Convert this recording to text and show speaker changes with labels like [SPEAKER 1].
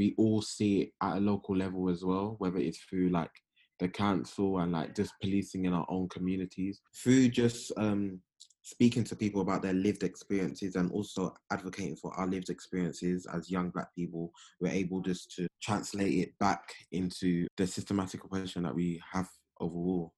[SPEAKER 1] we all see it at a local level as well, whether it's through like the council and like just policing in our own communities, through just um, speaking to people about their lived experiences and also advocating for our lived experiences as young black people, we're able just to translate it back into the systematic oppression that we have overall.